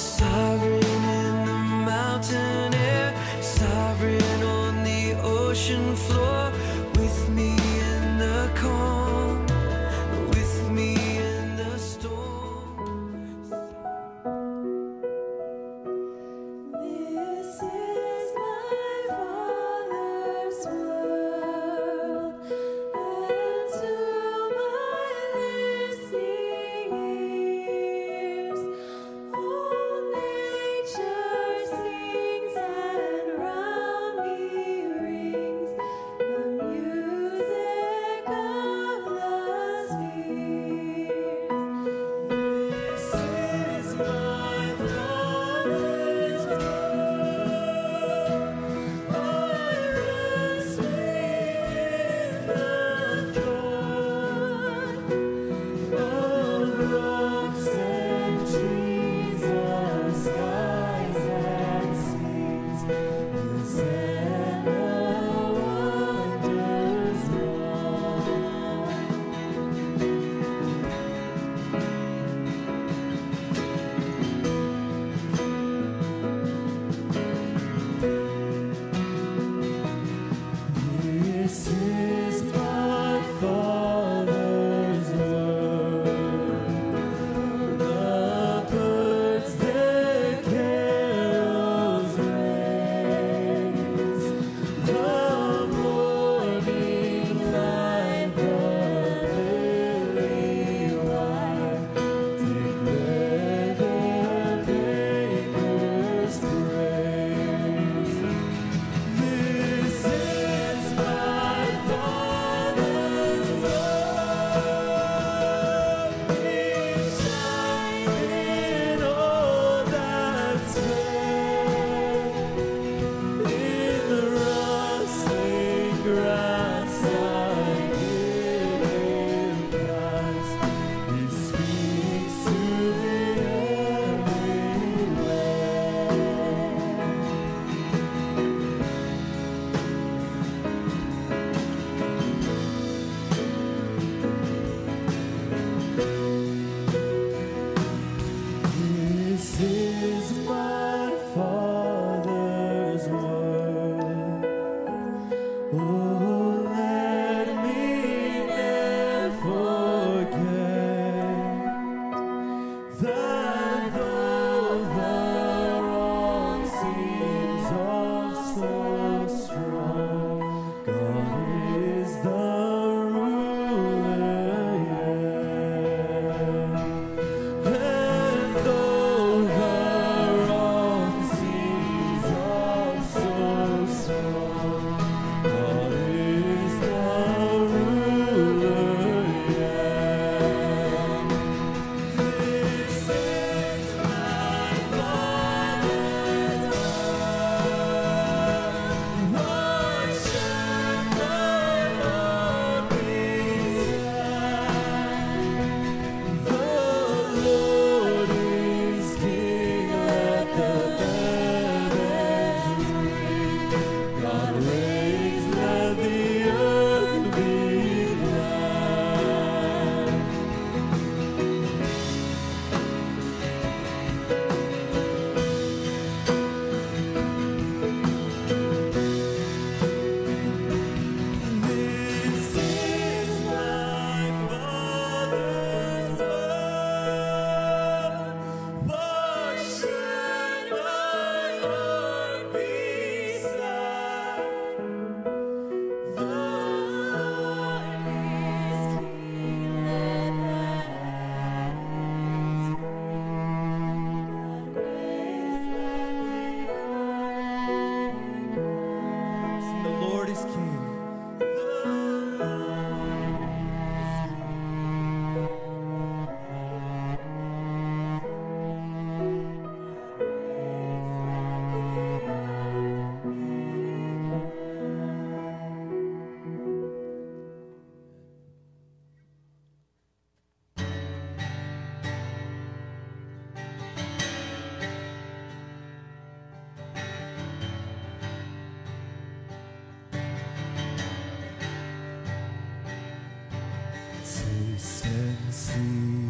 Sovereign and see.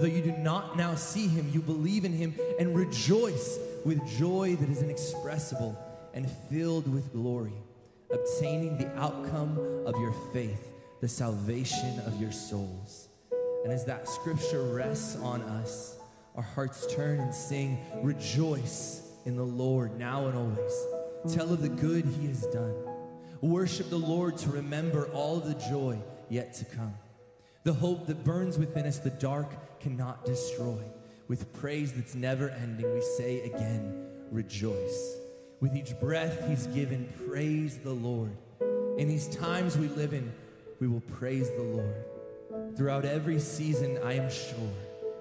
Though you do not now see him, you believe in him and rejoice with joy that is inexpressible and filled with glory, obtaining the outcome of your faith, the salvation of your souls. And as that scripture rests on us, our hearts turn and sing, Rejoice in the Lord now and always. Tell of the good he has done. Worship the Lord to remember all the joy yet to come. The hope that burns within us, the dark cannot destroy. With praise that's never ending, we say again, Rejoice. With each breath he's given, praise the Lord. In these times we live in, we will praise the Lord. Throughout every season, I am sure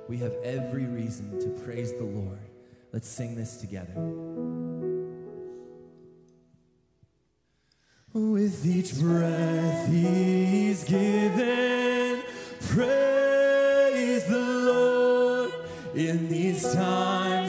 we have every reason to praise the Lord. Let's sing this together. With each breath he's given, praise. In these times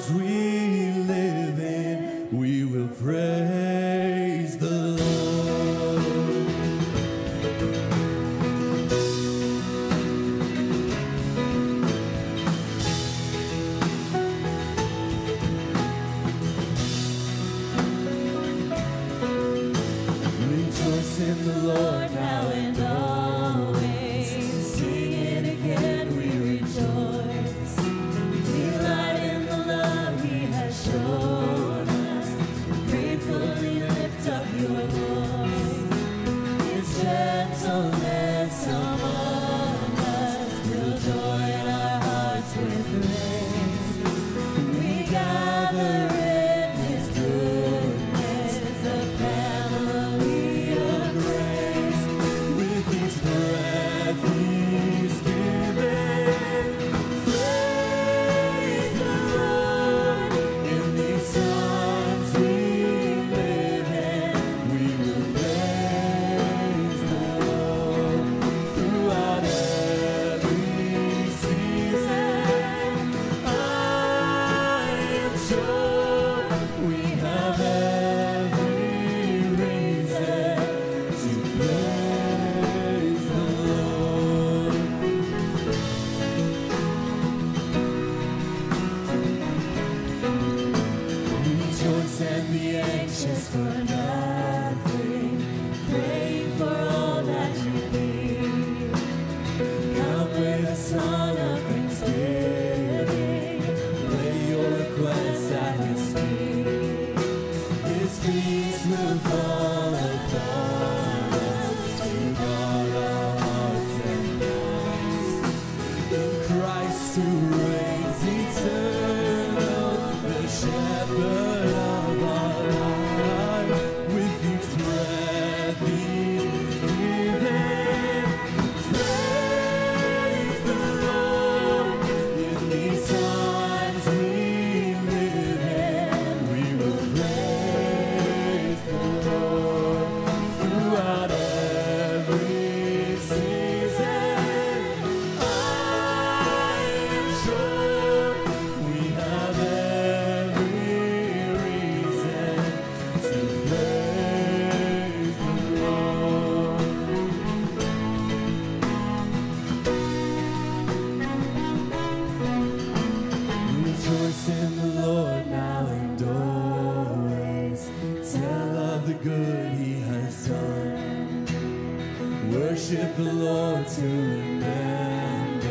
Worship the Lord to remember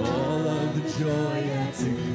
all of the joy yet to come.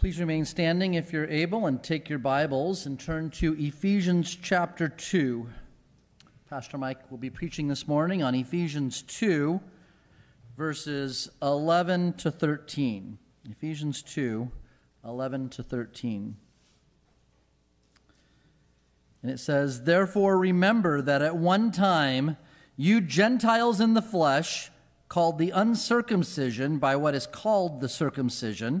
Please remain standing if you're able and take your Bibles and turn to Ephesians chapter 2. Pastor Mike will be preaching this morning on Ephesians 2, verses 11 to 13. Ephesians 2, 11 to 13. And it says, Therefore remember that at one time you Gentiles in the flesh, called the uncircumcision by what is called the circumcision,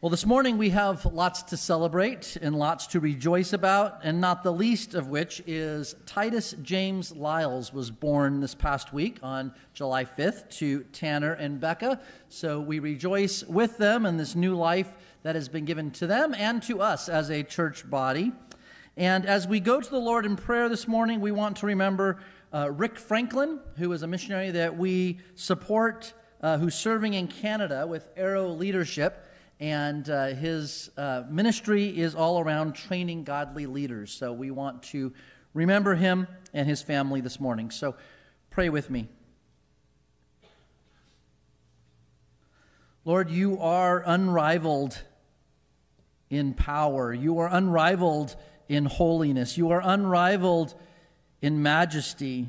Well, this morning we have lots to celebrate and lots to rejoice about, and not the least of which is Titus James Lyles was born this past week on July 5th to Tanner and Becca. So we rejoice with them in this new life that has been given to them and to us as a church body. And as we go to the Lord in prayer this morning, we want to remember uh, Rick Franklin, who is a missionary that we support, uh, who's serving in Canada with Arrow Leadership and uh, his uh, ministry is all around training godly leaders. So we want to remember him and his family this morning. So pray with me. Lord, you are unrivaled in power, you are unrivaled in holiness, you are unrivaled in majesty.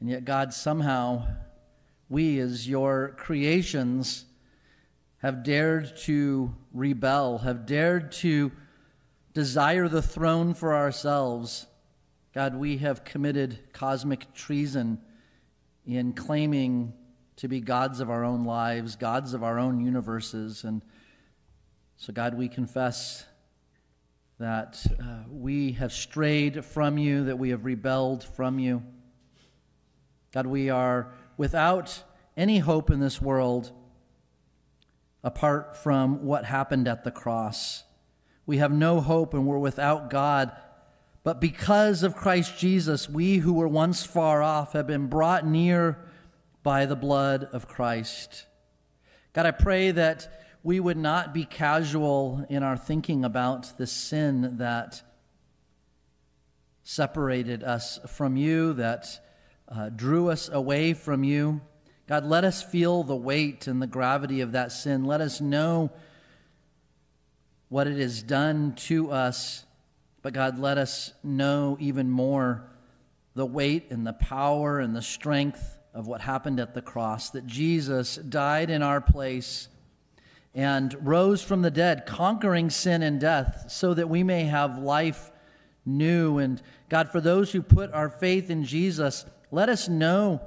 And yet, God, somehow, we as your creations, have dared to rebel, have dared to desire the throne for ourselves. God, we have committed cosmic treason in claiming to be gods of our own lives, gods of our own universes. And so, God, we confess that uh, we have strayed from you, that we have rebelled from you. God, we are without any hope in this world apart from what happened at the cross. We have no hope and we're without God. But because of Christ Jesus, we who were once far off have been brought near by the blood of Christ. God, I pray that we would not be casual in our thinking about the sin that separated us from you, that uh, drew us away from you. God, let us feel the weight and the gravity of that sin. Let us know what it has done to us. But God, let us know even more the weight and the power and the strength of what happened at the cross that Jesus died in our place and rose from the dead, conquering sin and death, so that we may have life new. And God, for those who put our faith in Jesus, let us know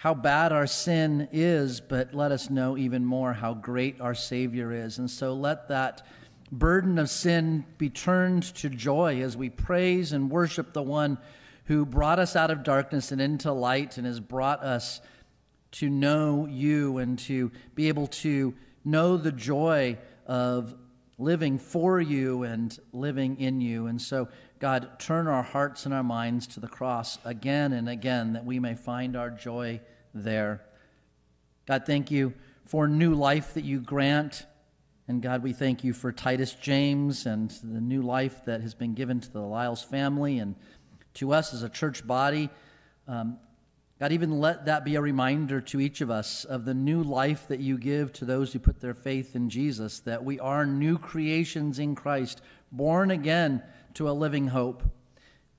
how bad our sin is, but let us know even more how great our Savior is. And so let that burden of sin be turned to joy as we praise and worship the one who brought us out of darkness and into light and has brought us to know you and to be able to know the joy of living for you and living in you. And so God, turn our hearts and our minds to the cross again and again that we may find our joy there. God, thank you for new life that you grant. And God, we thank you for Titus James and the new life that has been given to the Lyles family and to us as a church body. Um, God, even let that be a reminder to each of us of the new life that you give to those who put their faith in Jesus, that we are new creations in Christ, born again to a living hope.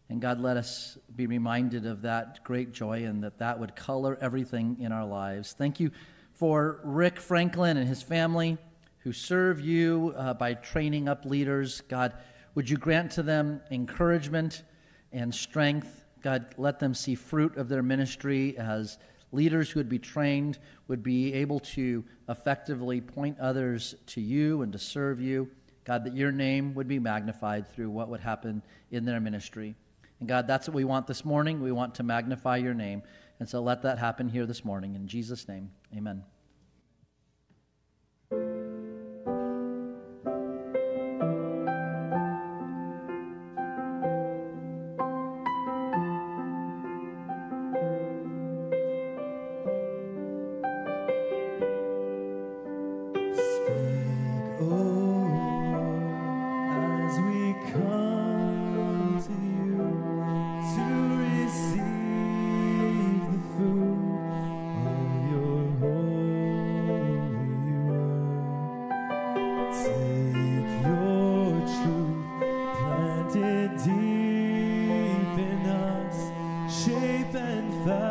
And God, let us be reminded of that great joy and that that would color everything in our lives. Thank you for Rick Franklin and his family who serve you uh, by training up leaders. God, would you grant to them encouragement and strength? God, let them see fruit of their ministry as leaders who would be trained would be able to effectively point others to you and to serve you. God, that your name would be magnified through what would happen in their ministry. And God, that's what we want this morning. We want to magnify your name. And so let that happen here this morning. In Jesus' name, amen. found.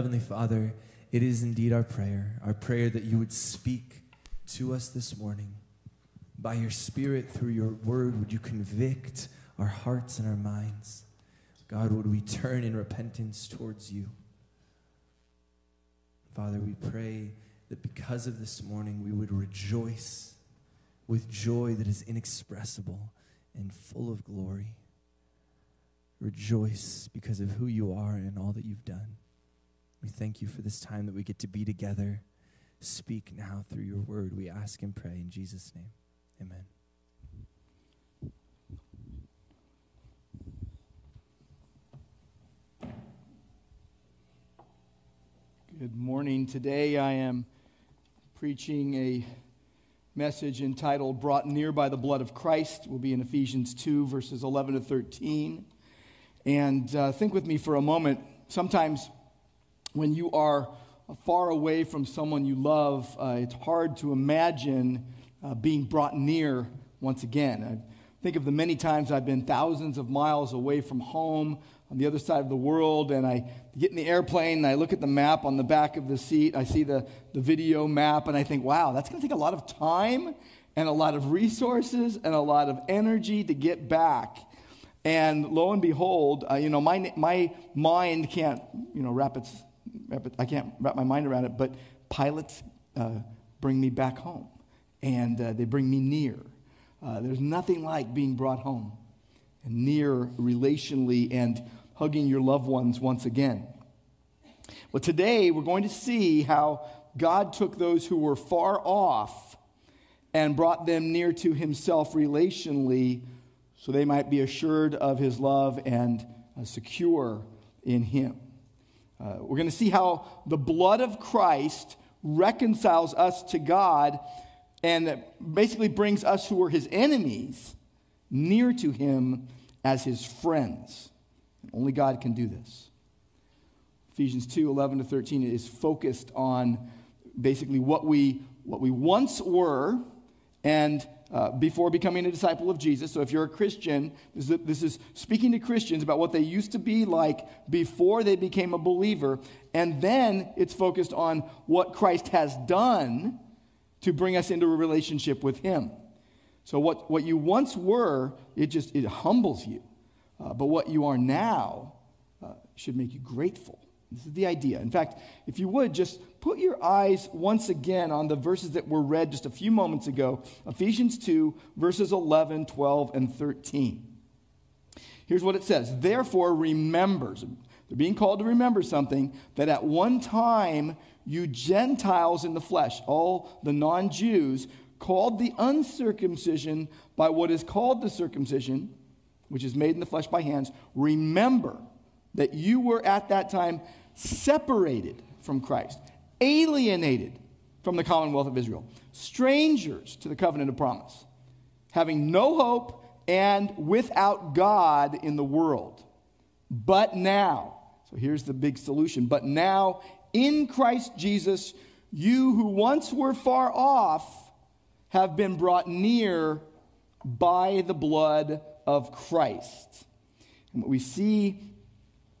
Heavenly Father, it is indeed our prayer, our prayer that you would speak to us this morning. By your Spirit, through your word, would you convict our hearts and our minds? God, would we turn in repentance towards you? Father, we pray that because of this morning, we would rejoice with joy that is inexpressible and full of glory. Rejoice because of who you are and all that you've done. We thank you for this time that we get to be together. Speak now through your word. We ask and pray in Jesus' name. Amen. Good morning. Today I am preaching a message entitled Brought Near by the Blood of Christ. We'll be in Ephesians 2, verses 11 to 13. And uh, think with me for a moment. Sometimes when you are far away from someone you love, uh, it's hard to imagine uh, being brought near once again. I think of the many times I've been thousands of miles away from home on the other side of the world, and I get in the airplane and I look at the map on the back of the seat. I see the, the video map, and I think, wow, that's going to take a lot of time and a lot of resources and a lot of energy to get back. And lo and behold, uh, you know, my, my mind can't, you know, wrap its, I can't wrap my mind around it, but pilots uh, bring me back home, and uh, they bring me near. Uh, there's nothing like being brought home and near relationally and hugging your loved ones once again. Well, today we're going to see how God took those who were far off and brought them near to himself relationally so they might be assured of his love and uh, secure in him. Uh, we're going to see how the blood of Christ reconciles us to God and basically brings us who were his enemies near to him as his friends. Only God can do this. Ephesians 2 11 to 13 is focused on basically what we, what we once were and uh, before becoming a disciple of Jesus. So if you're a Christian, this is, this is speaking to Christians about what they used to be like before they became a believer. And then it's focused on what Christ has done to bring us into a relationship with Him. So what, what you once were, it just it humbles you. uh, but what you are now uh, should make you grateful. This is the idea. In fact, if you would just put your eyes once again on the verses that were read just a few moments ago Ephesians 2, verses 11, 12, and 13. Here's what it says Therefore, remembers, they're being called to remember something, that at one time you Gentiles in the flesh, all the non Jews, called the uncircumcision by what is called the circumcision, which is made in the flesh by hands, remember that you were at that time separated from Christ, alienated from the commonwealth of Israel, strangers to the covenant of promise, having no hope and without God in the world. But now, so here's the big solution, but now in Christ Jesus, you who once were far off have been brought near by the blood of Christ. And what we see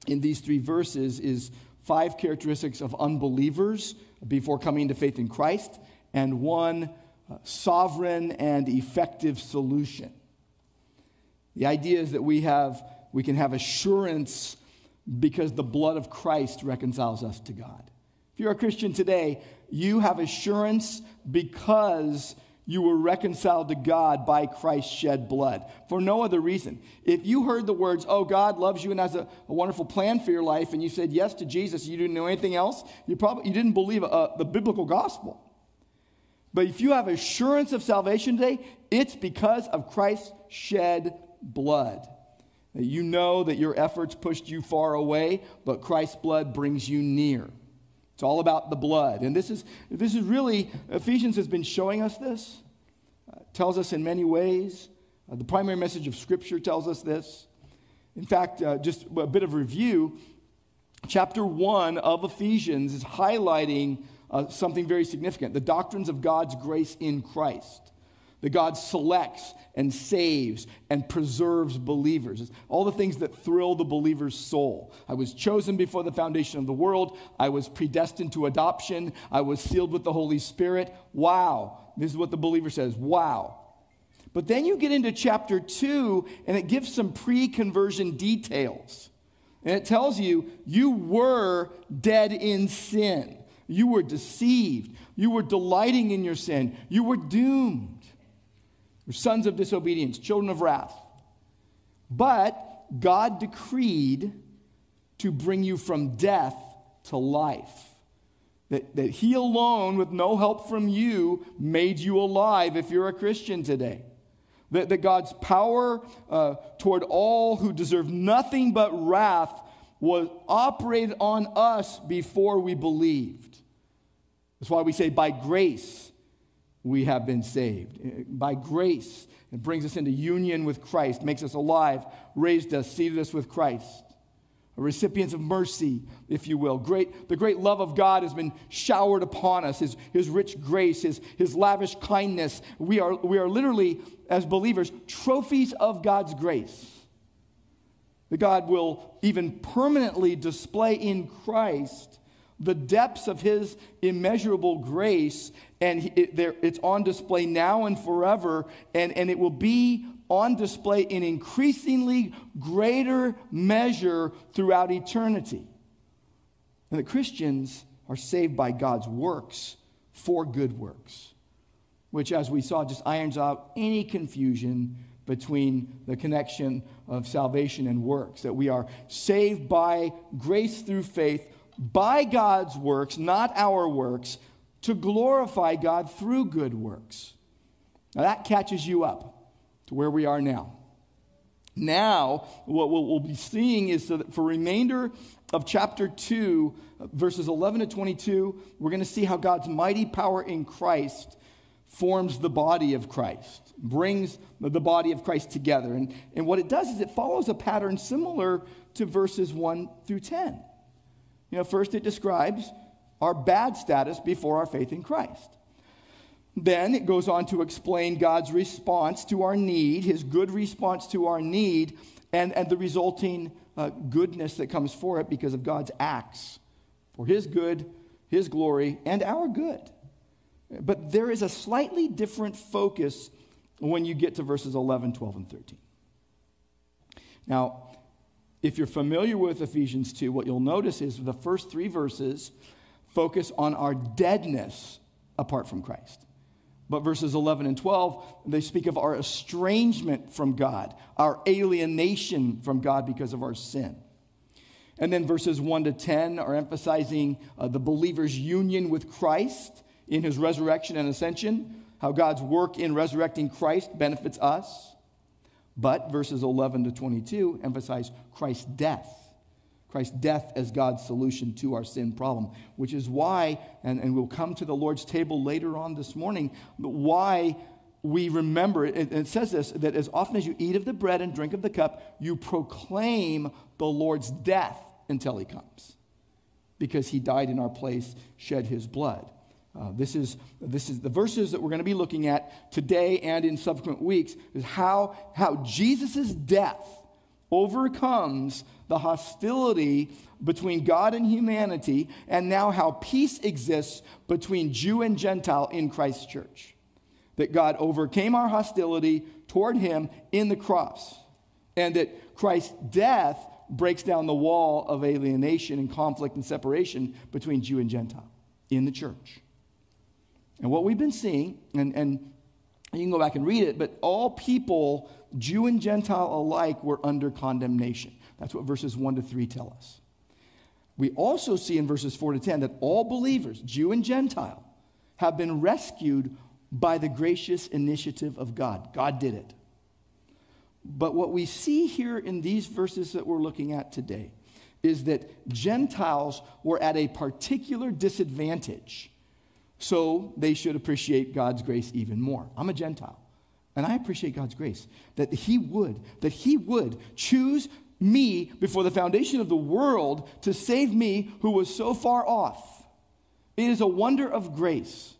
in these three verses is five characteristics of unbelievers before coming to faith in Christ, and one uh, sovereign and effective solution. The idea is that we, have, we can have assurance because the blood of Christ reconciles us to God. If you're a Christian today, you have assurance because you were reconciled to God by Christ's shed blood for no other reason. If you heard the words, oh, God loves you and has a, a wonderful plan for your life, and you said yes to Jesus, you didn't know anything else, you probably you didn't believe uh, the biblical gospel. But if you have assurance of salvation today, it's because of Christ's shed blood. You know that your efforts pushed you far away, but Christ's blood brings you near. It's all about the blood. And this is, this is really, Ephesians has been showing us this, uh, tells us in many ways. Uh, the primary message of Scripture tells us this. In fact, uh, just a bit of review chapter 1 of Ephesians is highlighting uh, something very significant the doctrines of God's grace in Christ that God selects and saves and preserves believers. It's all the things that thrill the believer's soul. I was chosen before the foundation of the world. I was predestined to adoption. I was sealed with the Holy Spirit. Wow. This is what the believer says. Wow. But then you get into chapter 2 and it gives some pre conversion details. And it tells you you were dead in sin. You were deceived. You were delighting in your sin. You were doomed sons of disobedience, children of wrath. But God decreed to bring you from death to life. That, that He alone, with no help from you, made you alive if you're a Christian today. That, that God's power uh, toward all who deserve nothing but wrath was operated on us before we believed. That's why we say, by grace we have been saved. By grace, it brings us into union with Christ, makes us alive, raised us, seated us with Christ. Recipients of mercy, if you will. Great, the great love of God has been showered upon us, his, his rich grace, his, his lavish kindness. We are, we are literally, as believers, trophies of God's grace. That God will even permanently display in Christ the depths of his immeasurable grace, and it, it's on display now and forever, and, and it will be on display in increasingly greater measure throughout eternity. And the Christians are saved by God's works for good works, which, as we saw, just irons out any confusion between the connection of salvation and works. That we are saved by grace through faith by God's works, not our works, to glorify God through good works. Now that catches you up to where we are now. Now, what we'll be seeing is that for remainder of chapter 2, verses 11 to 22, we're going to see how God's mighty power in Christ forms the body of Christ, brings the body of Christ together. And, and what it does is it follows a pattern similar to verses 1 through 10. You know, first it describes our bad status before our faith in Christ. Then it goes on to explain God's response to our need, his good response to our need, and, and the resulting uh, goodness that comes for it because of God's acts for his good, his glory, and our good. But there is a slightly different focus when you get to verses 11, 12, and 13. Now, If you're familiar with Ephesians 2, what you'll notice is the first three verses focus on our deadness apart from Christ. But verses 11 and 12, they speak of our estrangement from God, our alienation from God because of our sin. And then verses 1 to 10 are emphasizing uh, the believer's union with Christ in his resurrection and ascension, how God's work in resurrecting Christ benefits us. But verses 11 to 22 emphasize Christ's death. Christ's death as God's solution to our sin problem, which is why, and, and we'll come to the Lord's table later on this morning, why we remember, it, it says this, that as often as you eat of the bread and drink of the cup, you proclaim the Lord's death until he comes. Because he died in our place, shed his blood. Uh, this, is, this is the verses that we're going to be looking at today and in subsequent weeks is how, how Jesus' death overcomes the hostility between God and humanity, and now how peace exists between Jew and Gentile in Christ's church. That God overcame our hostility toward him in the cross, and that Christ's death breaks down the wall of alienation and conflict and separation between Jew and Gentile in the church. And what we've been seeing, and, and you can go back and read it, but all people, Jew and Gentile alike, were under condemnation. That's what verses 1 to 3 tell us. We also see in verses 4 to 10 that all believers, Jew and Gentile, have been rescued by the gracious initiative of God. God did it. But what we see here in these verses that we're looking at today is that Gentiles were at a particular disadvantage. So they should appreciate God's grace even more. I'm a Gentile, and I appreciate God's grace that He would, that He would choose me before the foundation of the world to save me who was so far off. It is a wonder of grace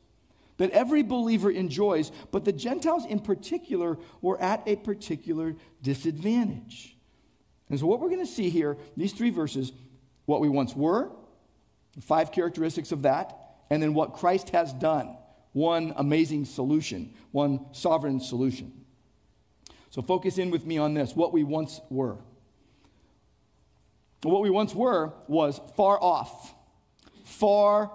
that every believer enjoys, but the Gentiles in particular were at a particular disadvantage. And so, what we're going to see here, these three verses, what we once were, five characteristics of that, and then what Christ has done. One amazing solution, one sovereign solution. So, focus in with me on this what we once were. What we once were was far off. Far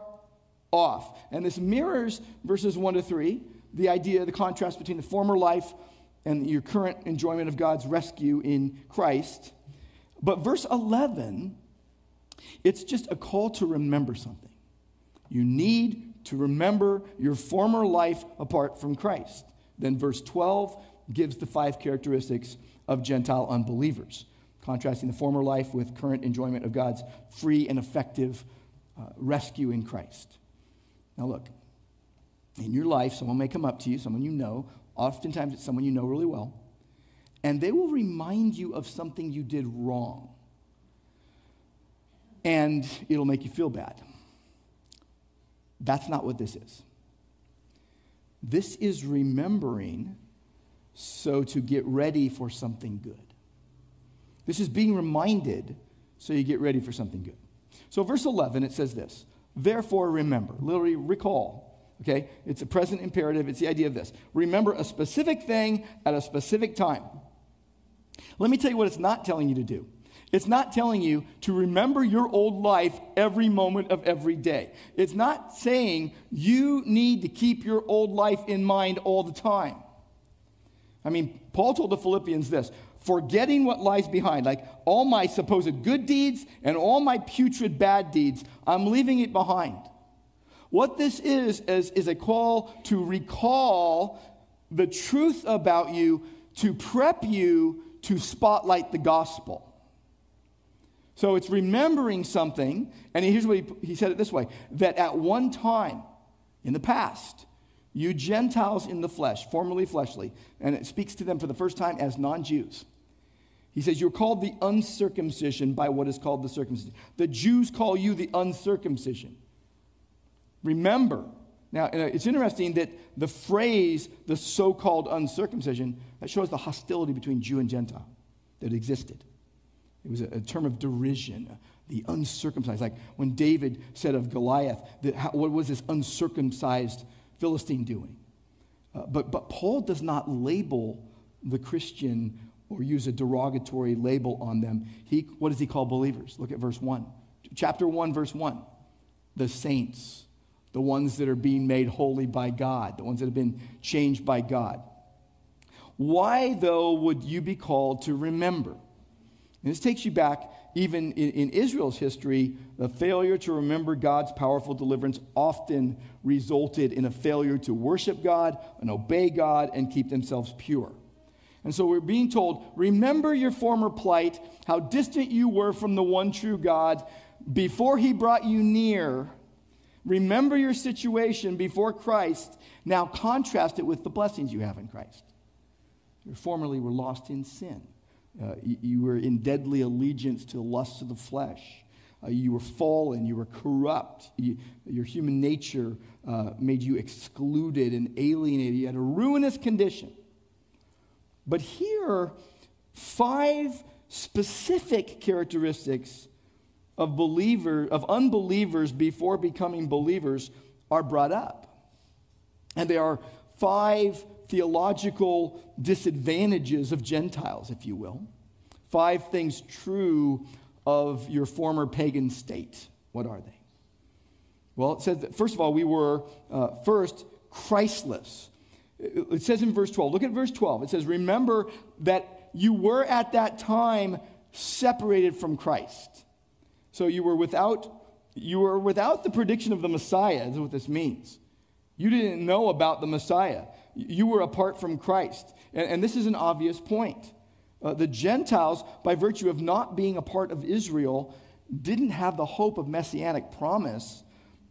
off. And this mirrors verses 1 to 3, the idea, the contrast between the former life and your current enjoyment of God's rescue in Christ. But verse 11, it's just a call to remember something. You need to remember your former life apart from Christ. Then verse 12 gives the five characteristics of Gentile unbelievers, contrasting the former life with current enjoyment of God's free and effective uh, rescue in Christ. Now, look, in your life, someone may come up to you, someone you know, oftentimes it's someone you know really well, and they will remind you of something you did wrong. And it'll make you feel bad. That's not what this is. This is remembering so to get ready for something good. This is being reminded so you get ready for something good. So, verse 11, it says this Therefore, remember, literally recall. Okay? It's a present imperative. It's the idea of this remember a specific thing at a specific time. Let me tell you what it's not telling you to do. It's not telling you to remember your old life every moment of every day. It's not saying you need to keep your old life in mind all the time. I mean, Paul told the Philippians this forgetting what lies behind, like all my supposed good deeds and all my putrid bad deeds, I'm leaving it behind. What this is, is, is a call to recall the truth about you, to prep you to spotlight the gospel. So it's remembering something, and here's what he, he said it this way that at one time in the past, you Gentiles in the flesh, formerly fleshly, and it speaks to them for the first time as non Jews. He says, You're called the uncircumcision by what is called the circumcision. The Jews call you the uncircumcision. Remember, now it's interesting that the phrase, the so called uncircumcision, that shows the hostility between Jew and Gentile that existed. It was a, a term of derision, the uncircumcised. Like when David said of Goliath, that how, what was this uncircumcised Philistine doing? Uh, but, but Paul does not label the Christian or use a derogatory label on them. He, what does he call believers? Look at verse 1. Chapter 1, verse 1. The saints, the ones that are being made holy by God, the ones that have been changed by God. Why, though, would you be called to remember? And this takes you back, even in, in, Israel's history, the failure to remember God's powerful deliverance often resulted in a failure to worship God and obey God and keep themselves pure. And so we're being told, remember your former plight, how distant you were from the one true God before he brought you near. Remember your situation before Christ. Now contrast it with the blessings you have in Christ. You formerly were lost in sin. Uh, you, were in deadly allegiance to the lusts of the flesh. Uh, you were fallen. You were corrupt. You, your human nature uh, made you excluded and alienated. You had a ruinous condition. But here, five specific characteristics of believer of unbelievers before becoming believers are brought up. And they are five theological disadvantages of Gentiles, if you will. Five things true of your former pagan state. What are they? Well, it says that, first of all, we were uh, first Christless. It says in verse 12, look at verse 12. It says, Remember that you were at that time separated from Christ. So you were without, you were without the prediction of the Messiah, is what this means. You didn't know about the Messiah. You were apart from Christ. And, and this is an obvious point. Uh, the Gentiles, by virtue of not being a part of Israel, didn't have the hope of messianic promise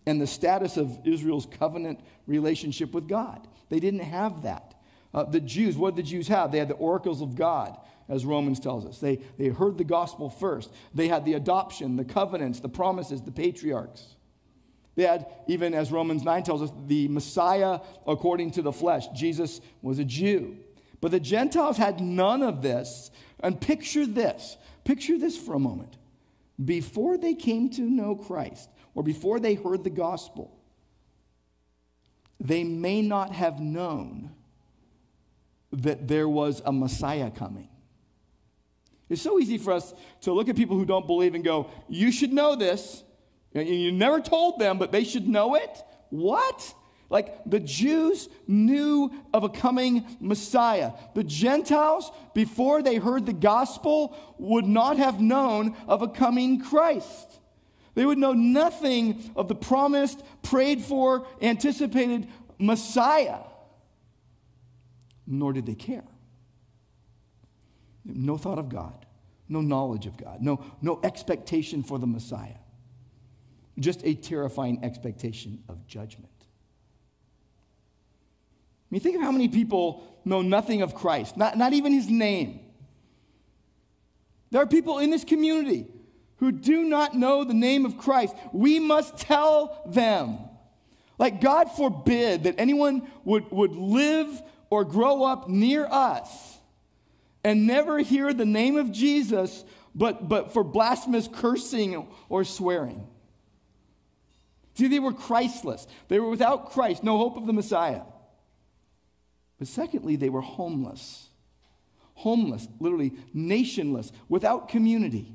and the status of Israel's covenant relationship with God. They didn't have that. Uh, the Jews, what did the Jews have? They had the oracles of God, as Romans tells us. They, they heard the gospel first. They had the adoption, the covenants, the promises, the patriarchs. Had, even as Romans 9 tells us, the Messiah according to the flesh. Jesus was a Jew. But the Gentiles had none of this. And picture this picture this for a moment. Before they came to know Christ, or before they heard the gospel, they may not have known that there was a Messiah coming. It's so easy for us to look at people who don't believe and go, You should know this. You never told them, but they should know it? What? Like the Jews knew of a coming Messiah. The Gentiles, before they heard the gospel, would not have known of a coming Christ. They would know nothing of the promised, prayed for, anticipated Messiah. Nor did they care. No thought of God, no knowledge of God, no, no expectation for the Messiah just a terrifying expectation of judgment. I mean, think of how many people know nothing of Christ, not, not even his name. There are people in this community who do not know the name of Christ. We must tell them. Like, God forbid that anyone would, would live or grow up near us and never hear the name of Jesus, but, but for blasphemous cursing or swearing. See, they were Christless. They were without Christ, no hope of the Messiah. But secondly, they were homeless. Homeless, literally nationless, without community.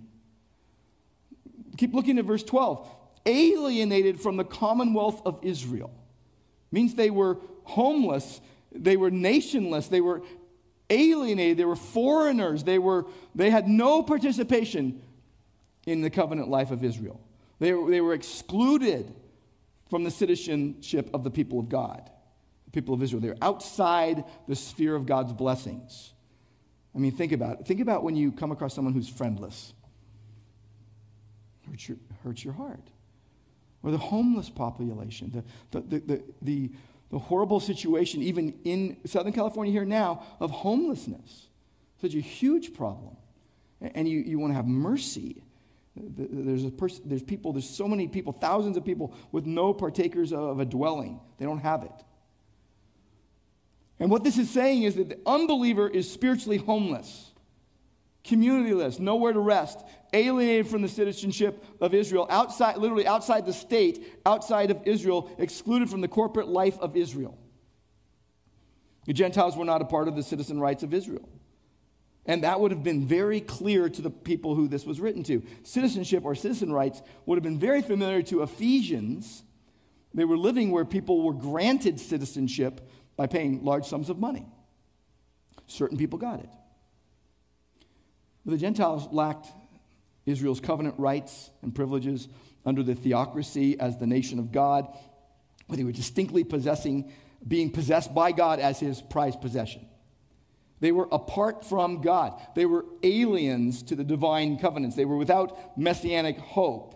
Keep looking at verse 12. Alienated from the commonwealth of Israel. Means they were homeless, they were nationless, they were alienated, they were foreigners, they, were, they had no participation in the covenant life of Israel. They, they were excluded from the citizenship of the people of God, the people of Israel. They're outside the sphere of God's blessings. I mean, think about it. Think about when you come across someone who's friendless. Hurts your, hurts your heart. Or the homeless population, the, the, the, the, the horrible situation, even in Southern California here now, of homelessness. Such a huge problem. And you, you want to have mercy there's, a person, there's people, there's so many people, thousands of people with no partakers of a dwelling. They don't have it. And what this is saying is that the unbeliever is spiritually homeless, communityless, nowhere to rest, alienated from the citizenship of Israel, outside, literally outside the state, outside of Israel, excluded from the corporate life of Israel. The Gentiles were not a part of the citizen rights of Israel. And that would have been very clear to the people who this was written to. Citizenship or citizen rights would have been very familiar to Ephesians. They were living where people were granted citizenship by paying large sums of money. Certain people got it. But the Gentiles lacked Israel's covenant rights and privileges under the theocracy as the nation of God, where they were distinctly possessing, being possessed by God as his prized possession. They were apart from God. They were aliens to the divine covenants. They were without messianic hope.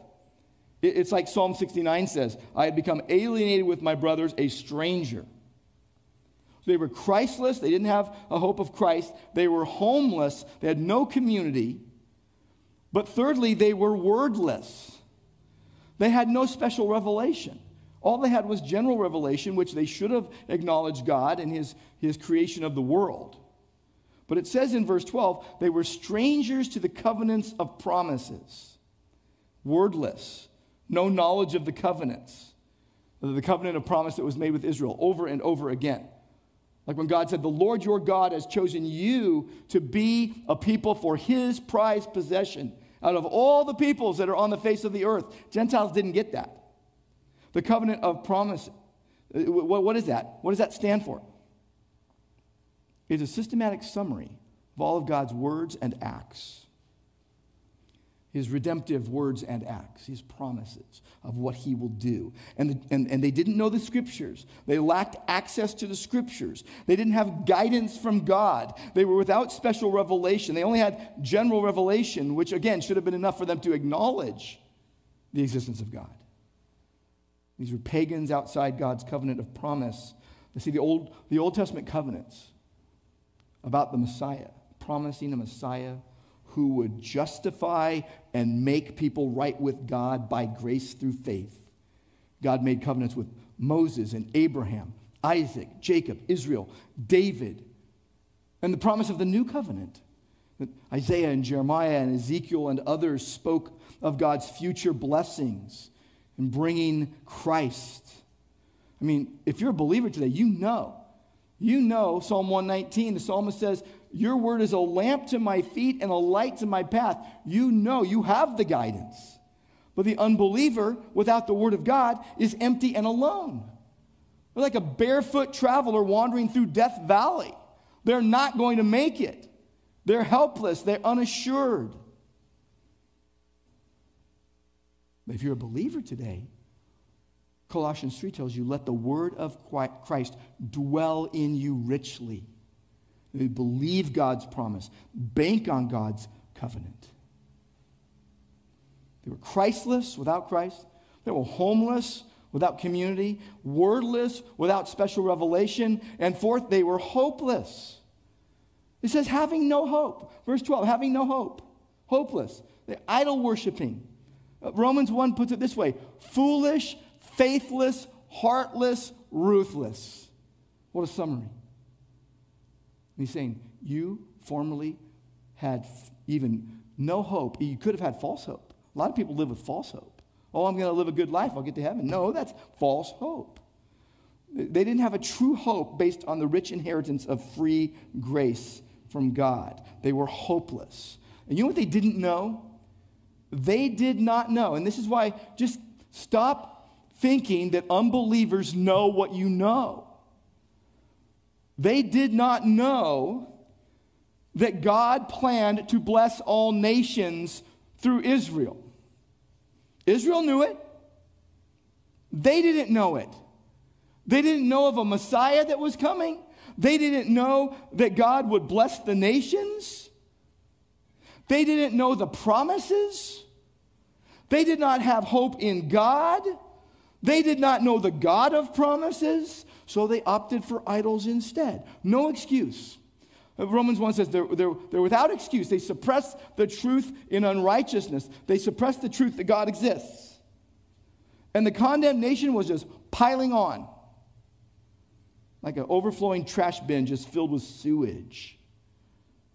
It's like Psalm 69 says I had become alienated with my brothers, a stranger. So They were Christless. They didn't have a hope of Christ. They were homeless. They had no community. But thirdly, they were wordless. They had no special revelation. All they had was general revelation, which they should have acknowledged God and his, his creation of the world. But it says in verse 12, they were strangers to the covenants of promises, wordless, no knowledge of the covenants, the covenant of promise that was made with Israel over and over again. Like when God said, The Lord your God has chosen you to be a people for his prized possession. Out of all the peoples that are on the face of the earth, Gentiles didn't get that. The covenant of promise, uh, what is that? What does that stand for? It's a systematic summary of all of God's words and acts his redemptive words and acts, his promises of what he will do. And, the, and, and they didn't know the scriptures. They lacked access to the scriptures. They didn't have guidance from God. They were without special revelation. They only had general revelation, which again should have been enough for them to acknowledge the existence of God. These were pagans outside God's covenant of promise. You see, the Old, the Old Testament covenants about the Messiah, promising a Messiah who would justify and make people right with God by grace through faith. God made covenants with Moses and Abraham, Isaac, Jacob, Israel, David, and the promise of the new covenant. Isaiah and Jeremiah and Ezekiel and others spoke of God's future blessings in bringing Christ. I mean, if you're a believer today, you know. You know Psalm 119. The psalmist says, your word is a lamp to my feet and a light to my path. You know, you have the guidance. But the unbeliever, without the word of God, is empty and alone. They're like a barefoot traveler wandering through Death Valley. They're not going to make it. They're helpless, they're unassured. But if you're a believer today, Colossians 3 tells you, let the word of Christ dwell in you richly. They believe God's promise, bank on God's covenant. They were Christless without Christ. They were homeless without community, wordless without special revelation. And fourth, they were hopeless. It says, having no hope. Verse 12, having no hope. Hopeless. They're idol worshiping. Uh, Romans 1 puts it this way foolish, faithless, heartless, ruthless. What a summary. He's saying, You formerly had even no hope. You could have had false hope. A lot of people live with false hope. Oh, I'm going to live a good life. I'll get to heaven. No, that's false hope. They didn't have a true hope based on the rich inheritance of free grace from God. They were hopeless. And you know what they didn't know? They did not know. And this is why just stop thinking that unbelievers know what you know. They did not know that God planned to bless all nations through Israel. Israel knew it. They didn't know it. They didn't know of a Messiah that was coming. They didn't know that God would bless the nations. They didn't know the promises. They did not have hope in God. They did not know the God of promises. So they opted for idols instead. No excuse. Uh, Romans 1 says they're, they're, they're without excuse. They suppress the truth in unrighteousness, they suppress the truth that God exists. And the condemnation was just piling on like an overflowing trash bin just filled with sewage.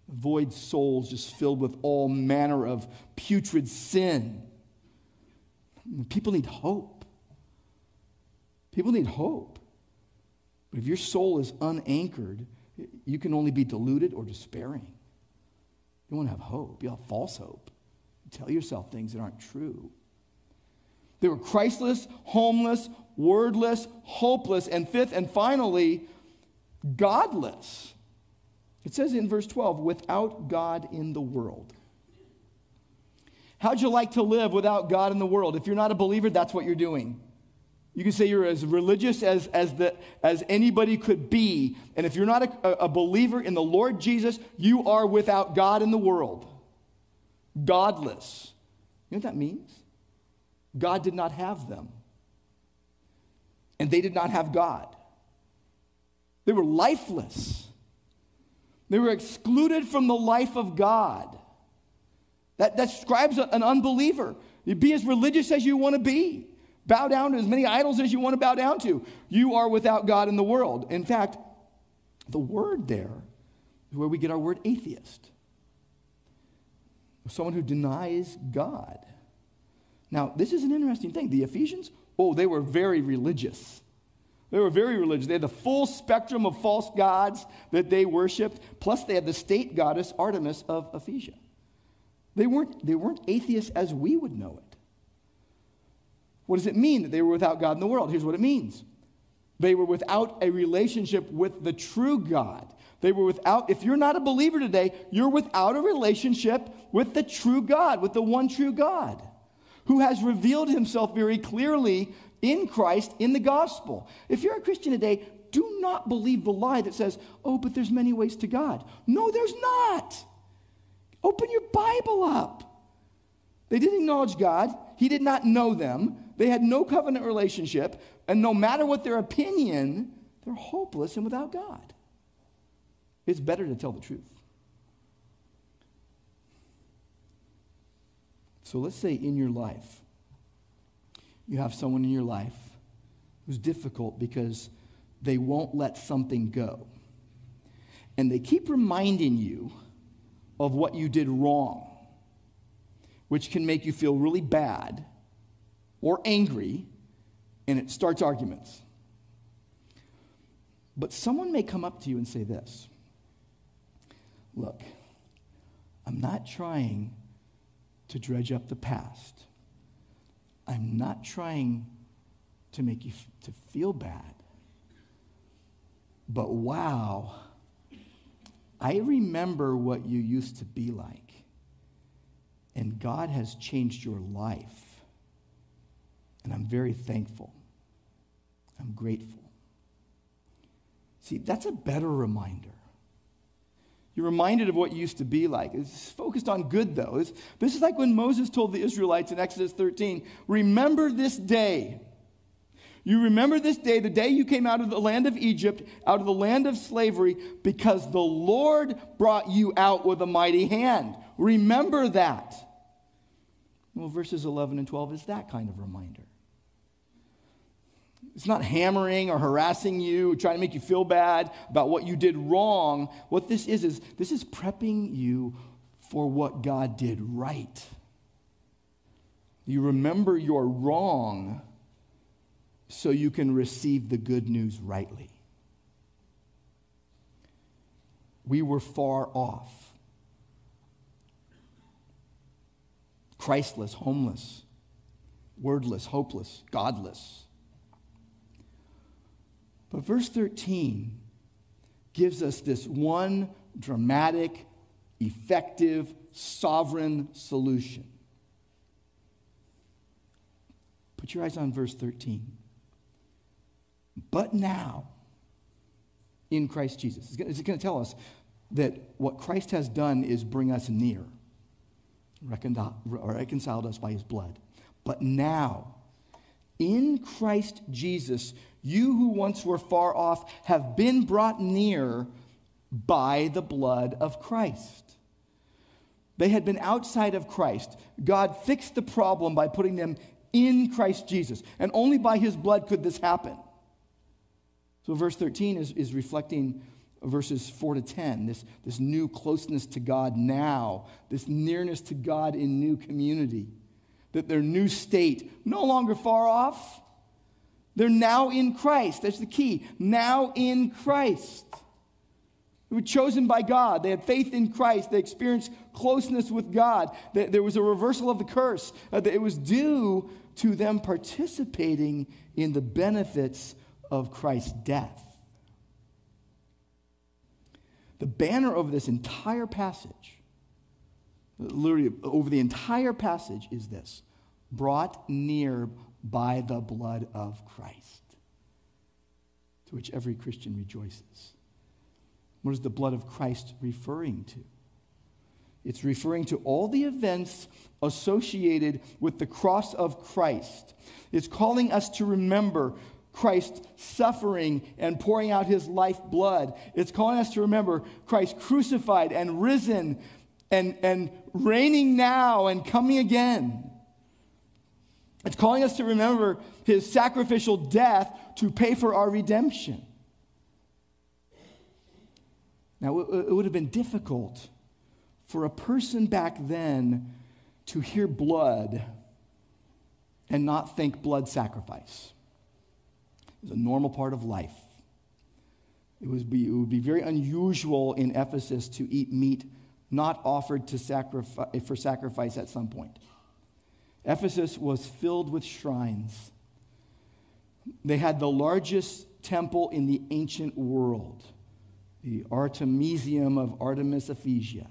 Void souls just filled with all manner of putrid sin. People need hope. People need hope. But if your soul is unanchored, you can only be deluded or despairing. You want to have hope. You have false hope. You tell yourself things that aren't true. They were Christless, homeless, wordless, hopeless, and fifth and finally, godless. It says in verse 12, without God in the world. How'd you like to live without God in the world? If you're not a believer, that's what you're doing. You can say you're as religious as, as, the, as anybody could be. And if you're not a, a believer in the Lord Jesus, you are without God in the world. Godless. You know what that means? God did not have them. And they did not have God. They were lifeless. They were excluded from the life of God. That, that describes an unbeliever. You be as religious as you want to be. Bow down to as many idols as you want to bow down to. You are without God in the world. In fact, the word there is where we get our word atheist. Someone who denies God. Now, this is an interesting thing. The Ephesians, oh, they were very religious. They were very religious. They had the full spectrum of false gods that they worshiped, plus they had the state goddess Artemis of Ephesia. They weren't, they weren't atheists as we would know it. What does it mean that they were without God in the world? Here's what it means they were without a relationship with the true God. They were without, if you're not a believer today, you're without a relationship with the true God, with the one true God, who has revealed himself very clearly in Christ in the gospel. If you're a Christian today, do not believe the lie that says, oh, but there's many ways to God. No, there's not. Open your Bible up. They didn't acknowledge God, He did not know them, they had no covenant relationship, and no matter what their opinion, they're hopeless and without God. It's better to tell the truth. So let's say in your life, you have someone in your life who's difficult because they won't let something go. And they keep reminding you of what you did wrong, which can make you feel really bad or angry, and it starts arguments. But someone may come up to you and say this Look, I'm not trying to dredge up the past. I'm not trying to make you f- to feel bad. But wow, I remember what you used to be like. And God has changed your life. And I'm very thankful. I'm grateful. See, that's a better reminder. You're reminded of what you used to be like. It's focused on good, though. It's, this is like when Moses told the Israelites in Exodus 13 Remember this day. You remember this day, the day you came out of the land of Egypt, out of the land of slavery, because the Lord brought you out with a mighty hand. Remember that. Well, verses 11 and 12 is that kind of reminder. It's not hammering or harassing you, trying to make you feel bad about what you did wrong. What this is, is this is prepping you for what God did right. You remember your wrong so you can receive the good news rightly. We were far off, Christless, homeless, wordless, hopeless, godless. But verse 13 gives us this one dramatic, effective, sovereign solution. Put your eyes on verse 13. But now, in Christ Jesus, it's going to tell us that what Christ has done is bring us near, reconciled us by his blood. But now, in Christ Jesus, you who once were far off have been brought near by the blood of Christ. They had been outside of Christ. God fixed the problem by putting them in Christ Jesus. And only by his blood could this happen. So, verse 13 is, is reflecting verses 4 to 10, this, this new closeness to God now, this nearness to God in new community, that their new state, no longer far off, they're now in Christ. That's the key. Now in Christ. They were chosen by God. They had faith in Christ. They experienced closeness with God. There was a reversal of the curse. Uh, It was due to them participating in the benefits of Christ's death. The banner over this entire passage, literally over the entire passage, is this brought near by the blood of Christ, to which every Christian rejoices. What is the blood of Christ referring to? It's referring to all the events associated with the cross of Christ. It's calling us to remember Christ suffering and pouring out his life blood. It's calling us to remember Christ crucified and risen and, and reigning now and coming again. It's calling us to remember his sacrificial death to pay for our redemption. Now, it would have been difficult for a person back then to hear blood and not think blood sacrifice. It was a normal part of life. It, was be, it would be very unusual in Ephesus to eat meat not offered to sacrifice, for sacrifice at some point. Ephesus was filled with shrines. They had the largest temple in the ancient world the Artemisium of Artemis Ephesia.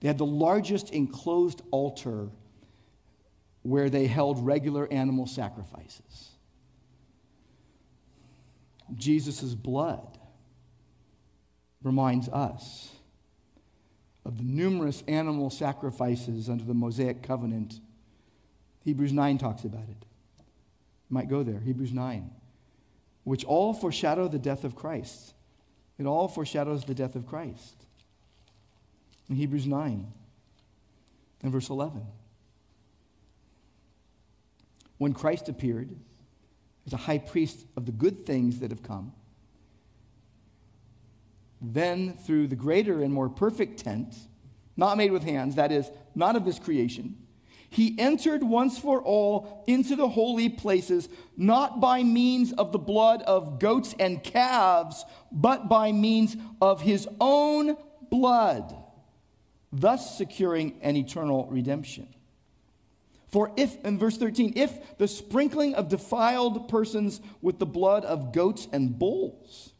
They had the largest enclosed altar where they held regular animal sacrifices. Jesus' blood reminds us of the numerous animal sacrifices under the Mosaic covenant. Hebrews 9 talks about it. Might go there, Hebrews 9, which all foreshadow the death of Christ. It all foreshadows the death of Christ. In Hebrews 9 and verse 11. When Christ appeared as a high priest of the good things that have come, then through the greater and more perfect tent, not made with hands, that is, not of this creation, he entered once for all into the holy places, not by means of the blood of goats and calves, but by means of his own blood, thus securing an eternal redemption. For if, in verse 13, if the sprinkling of defiled persons with the blood of goats and bulls,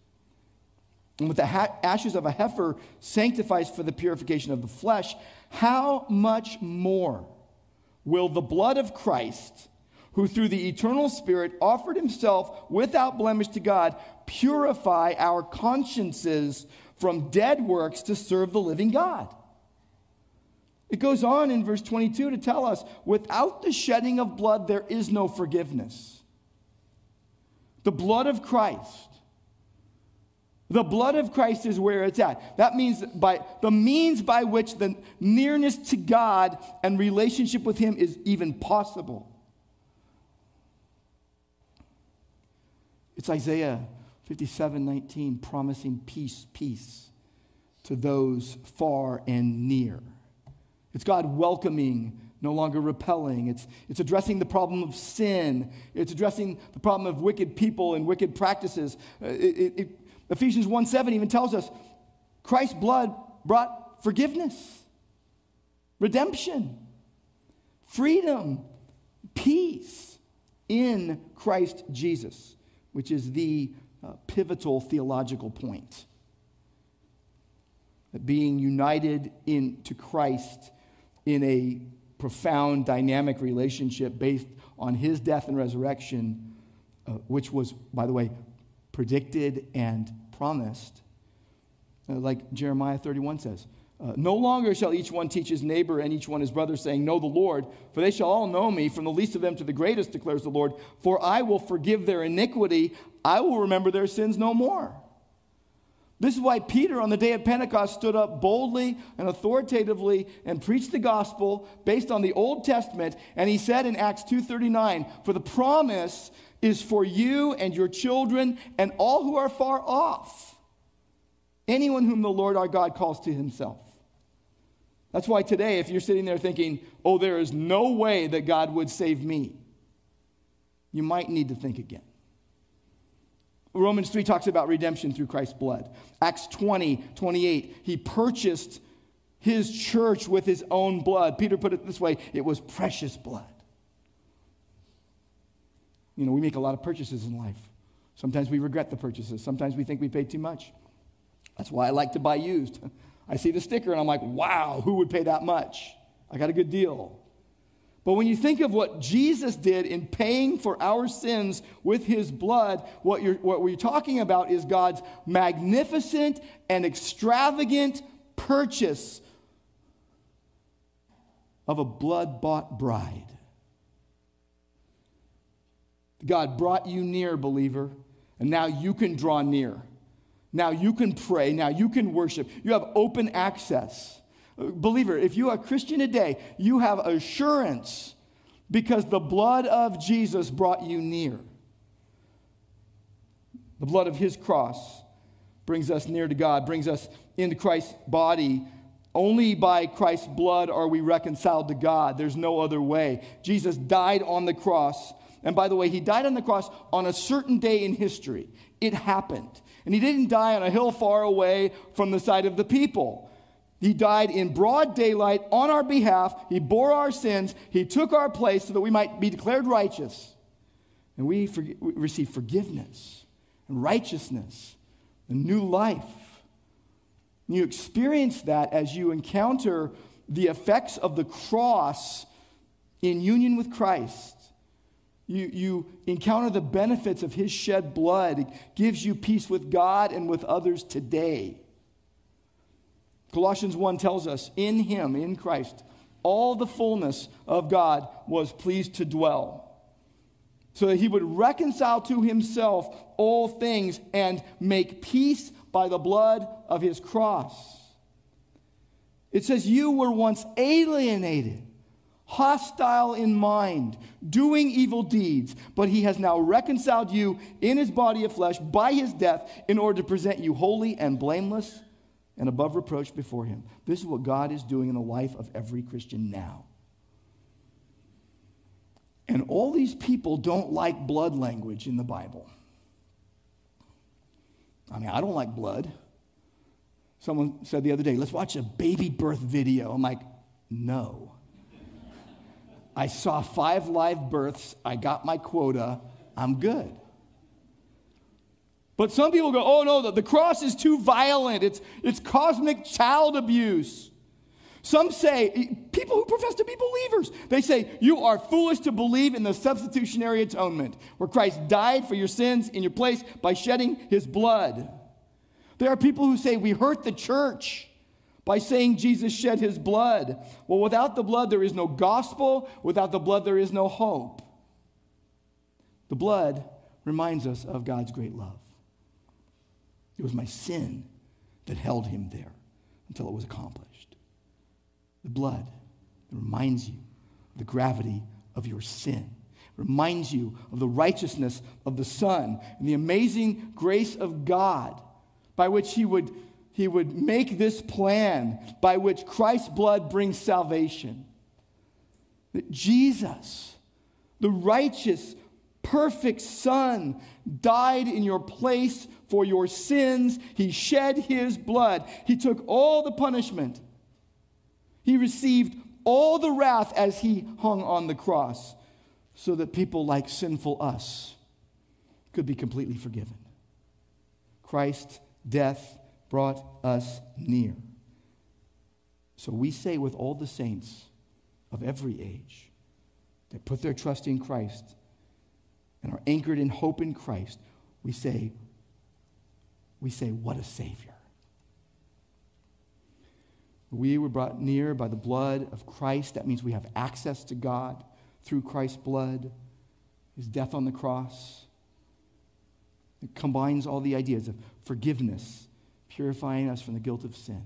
and with the ha- ashes of a heifer sanctifies for the purification of the flesh, how much more? Will the blood of Christ, who through the eternal Spirit offered himself without blemish to God, purify our consciences from dead works to serve the living God. It goes on in verse 22 to tell us without the shedding of blood, there is no forgiveness. The blood of Christ the blood of Christ is where it's at. That means by the means by which the nearness to God and relationship with Him is even possible. It's Isaiah 57 19 promising peace, peace to those far and near. It's God welcoming, no longer repelling. It's, it's addressing the problem of sin. It's addressing the problem of wicked people and wicked practices. Uh, it, it, Ephesians 1 7 even tells us Christ's blood brought forgiveness, redemption, freedom, peace in Christ Jesus, which is the uh, pivotal theological point. That being united in, to Christ in a profound, dynamic relationship based on his death and resurrection, uh, which was, by the way, predicted and promised. Uh, like Jeremiah 31 says, uh, no longer shall each one teach his neighbor and each one his brother, saying, Know the Lord, for they shall all know me, from the least of them to the greatest, declares the Lord. For I will forgive their iniquity, I will remember their sins no more. This is why Peter on the day of Pentecost stood up boldly and authoritatively and preached the gospel based on the Old Testament and he said in Acts 2:39 for the promise is for you and your children and all who are far off. Anyone whom the Lord our God calls to himself. That's why today, if you're sitting there thinking, oh, there is no way that God would save me, you might need to think again. Romans 3 talks about redemption through Christ's blood. Acts 20, 28, he purchased his church with his own blood. Peter put it this way it was precious blood. You know, we make a lot of purchases in life. Sometimes we regret the purchases, sometimes we think we paid too much. That's why I like to buy used. I see the sticker and I'm like, wow, who would pay that much? I got a good deal. But when you think of what Jesus did in paying for our sins with his blood, what, you're, what we're talking about is God's magnificent and extravagant purchase of a blood bought bride. God brought you near, believer, and now you can draw near. Now you can pray. Now you can worship. You have open access. Believer, if you are a Christian today, you have assurance because the blood of Jesus brought you near. The blood of his cross brings us near to God, brings us into Christ's body. Only by Christ's blood are we reconciled to God. There's no other way. Jesus died on the cross. And by the way, he died on the cross on a certain day in history. It happened. And he didn't die on a hill far away from the sight of the people. He died in broad daylight on our behalf. He bore our sins. He took our place so that we might be declared righteous. And we, for, we receive forgiveness and righteousness and new life. And you experience that as you encounter the effects of the cross in union with Christ. You, you encounter the benefits of his shed blood. It gives you peace with God and with others today. Colossians 1 tells us, in him, in Christ, all the fullness of God was pleased to dwell. So that he would reconcile to himself all things and make peace by the blood of his cross. It says, You were once alienated, hostile in mind, doing evil deeds, but he has now reconciled you in his body of flesh by his death in order to present you holy and blameless and above reproach before him. This is what God is doing in the life of every Christian now. And all these people don't like blood language in the Bible. I mean, I don't like blood. Someone said the other day, let's watch a baby birth video. I'm like, no. I saw five live births. I got my quota. I'm good. But some people go, oh no, the, the cross is too violent. It's, it's cosmic child abuse. Some say, eh, people who profess to be believers, they say, you are foolish to believe in the substitutionary atonement, where Christ died for your sins in your place by shedding his blood. There are people who say, we hurt the church by saying Jesus shed his blood. Well, without the blood, there is no gospel. Without the blood, there is no hope. The blood reminds us of God's great love. It was my sin that held him there until it was accomplished. The blood reminds you of the gravity of your sin, reminds you of the righteousness of the Son and the amazing grace of God by which he would, he would make this plan by which Christ's blood brings salvation. That Jesus, the righteous, perfect Son, died in your place for your sins. He shed his blood. He took all the punishment. He received all the wrath as he hung on the cross so that people like sinful us could be completely forgiven. Christ's death brought us near. So we say with all the saints of every age that put their trust in Christ and are anchored in hope in Christ, we say, we say, What a Savior. We were brought near by the blood of Christ. That means we have access to God through Christ's blood, his death on the cross. It combines all the ideas of forgiveness, purifying us from the guilt of sin,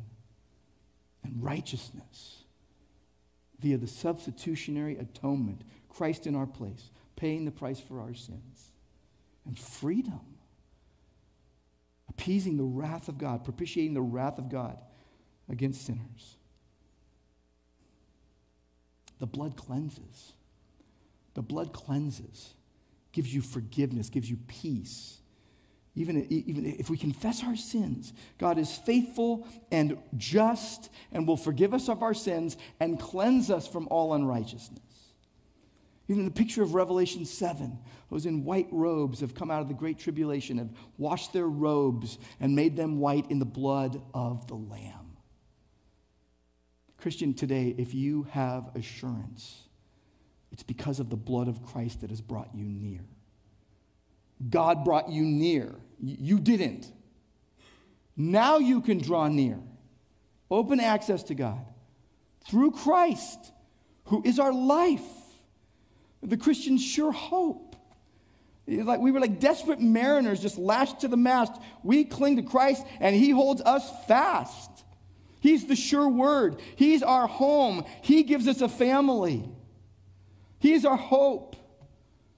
and righteousness via the substitutionary atonement, Christ in our place, paying the price for our sins, and freedom appeasing the wrath of God, propitiating the wrath of God against sinners. The blood cleanses. The blood cleanses, gives you forgiveness, gives you peace. Even, even if we confess our sins, God is faithful and just and will forgive us of our sins and cleanse us from all unrighteousness. Even the picture of Revelation 7, those in white robes have come out of the great tribulation, have washed their robes and made them white in the blood of the Lamb. Christian, today, if you have assurance, it's because of the blood of Christ that has brought you near. God brought you near. You didn't. Now you can draw near. Open access to God through Christ, who is our life. The Christian's sure hope. Like we were like desperate mariners just lashed to the mast. We cling to Christ and he holds us fast. He's the sure word. He's our home. He gives us a family. He's our hope.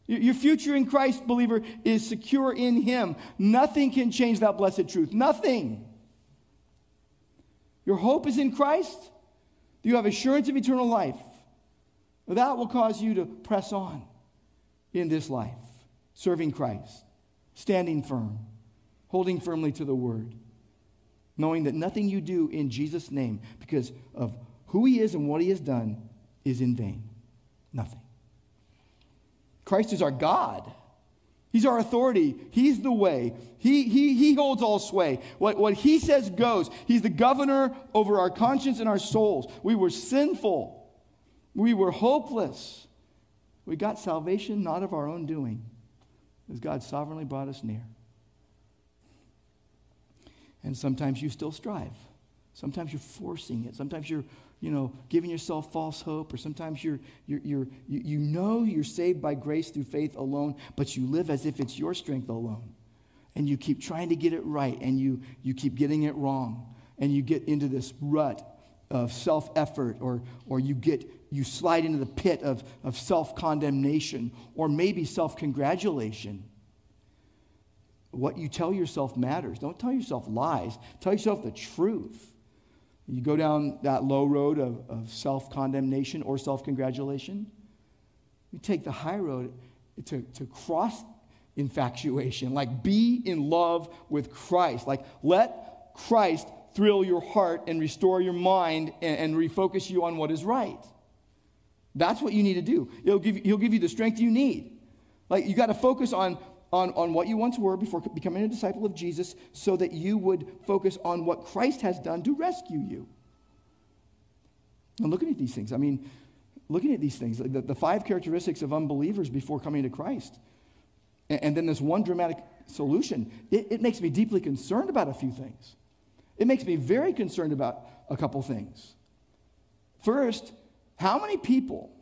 Your future in Christ, believer, is secure in Him. Nothing can change that blessed truth. Nothing. Your hope is in Christ. You have assurance of eternal life. That will cause you to press on in this life, serving Christ, standing firm, holding firmly to the word, knowing that nothing you do in Jesus' name, because of who He is and what He has done, is in vain. Nothing. Christ is our God. He's our authority. He's the way. He, he, he holds all sway. What, what he says goes. He's the governor over our conscience and our souls. We were sinful. We were hopeless. We got salvation not of our own doing, as God sovereignly brought us near. And sometimes you still strive. Sometimes you're forcing it. Sometimes you're you know, giving yourself false hope, or sometimes you're, you're, you're, you, know you're saved by grace through faith alone, but you live as if it's your strength alone. And you keep trying to get it right, and you, you keep getting it wrong. And you get into this rut of self effort, or, or you, get, you slide into the pit of, of self condemnation, or maybe self congratulation. What you tell yourself matters. Don't tell yourself lies, tell yourself the truth. You go down that low road of, of self condemnation or self congratulation. You take the high road to, to cross infatuation, like be in love with Christ. Like let Christ thrill your heart and restore your mind and, and refocus you on what is right. That's what you need to do. He'll give, he'll give you the strength you need. Like you got to focus on on, on what you once were before becoming a disciple of Jesus so that you would focus on what Christ has done to rescue you. And looking at these things, I mean, looking at these things, the, the five characteristics of unbelievers before coming to Christ, and, and then this one dramatic solution, it, it makes me deeply concerned about a few things. It makes me very concerned about a couple things. First, how many people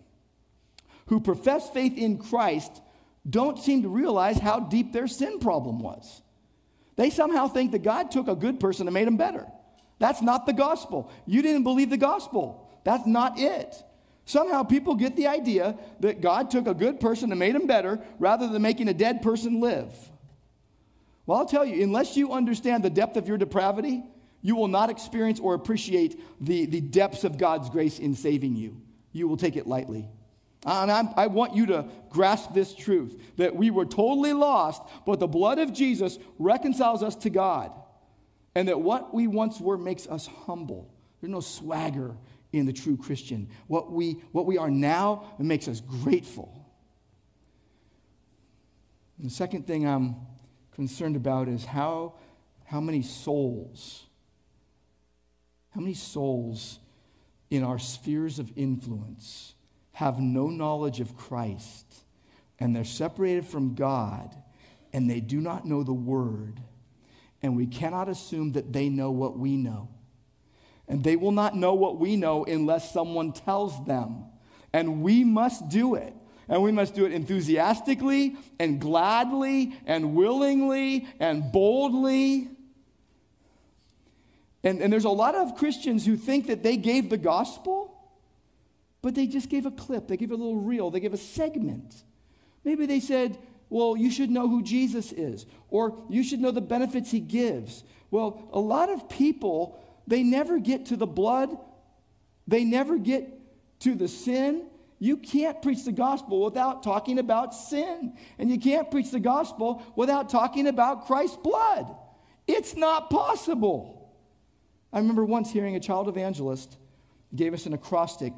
who profess faith in Christ don't seem to realize how deep their sin problem was. They somehow think that God took a good person and made him better. That's not the gospel. You didn't believe the gospel. That's not it. Somehow people get the idea that God took a good person and made him better rather than making a dead person live. Well, I'll tell you, unless you understand the depth of your depravity, you will not experience or appreciate the, the depths of God's grace in saving you. You will take it lightly. And I'm, i want you to grasp this truth that we were totally lost, but the blood of Jesus reconciles us to God. And that what we once were makes us humble. There's no swagger in the true Christian. What we, what we are now makes us grateful. And the second thing I'm concerned about is how, how many souls, how many souls in our spheres of influence have no knowledge of Christ and they're separated from God and they do not know the Word, and we cannot assume that they know what we know. And they will not know what we know unless someone tells them. And we must do it. And we must do it enthusiastically and gladly and willingly and boldly. And, and there's a lot of Christians who think that they gave the gospel but they just gave a clip, they gave a little reel, they gave a segment. Maybe they said, well, you should know who Jesus is, or you should know the benefits he gives. Well, a lot of people, they never get to the blood, they never get to the sin. You can't preach the gospel without talking about sin. And you can't preach the gospel without talking about Christ's blood. It's not possible. I remember once hearing a child evangelist gave us an acrostic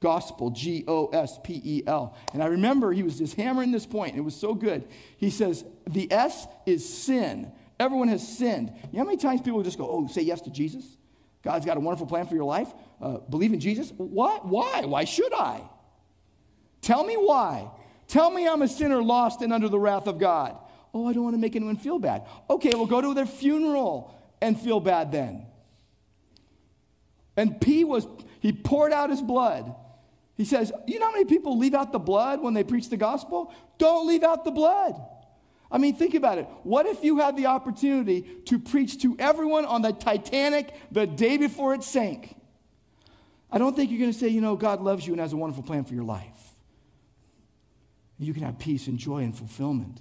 gospel, G O S P E L. And I remember he was just hammering this point. It was so good. He says, The S is sin. Everyone has sinned. You know how many times people just go, Oh, say yes to Jesus? God's got a wonderful plan for your life. Uh, believe in Jesus. What? Why? Why should I? Tell me why. Tell me I'm a sinner lost and under the wrath of God. Oh, I don't want to make anyone feel bad. Okay, well, go to their funeral and feel bad then. And P was, he poured out his blood. He says, You know how many people leave out the blood when they preach the gospel? Don't leave out the blood. I mean, think about it. What if you had the opportunity to preach to everyone on the Titanic the day before it sank? I don't think you're going to say, you know, God loves you and has a wonderful plan for your life. You can have peace and joy and fulfillment.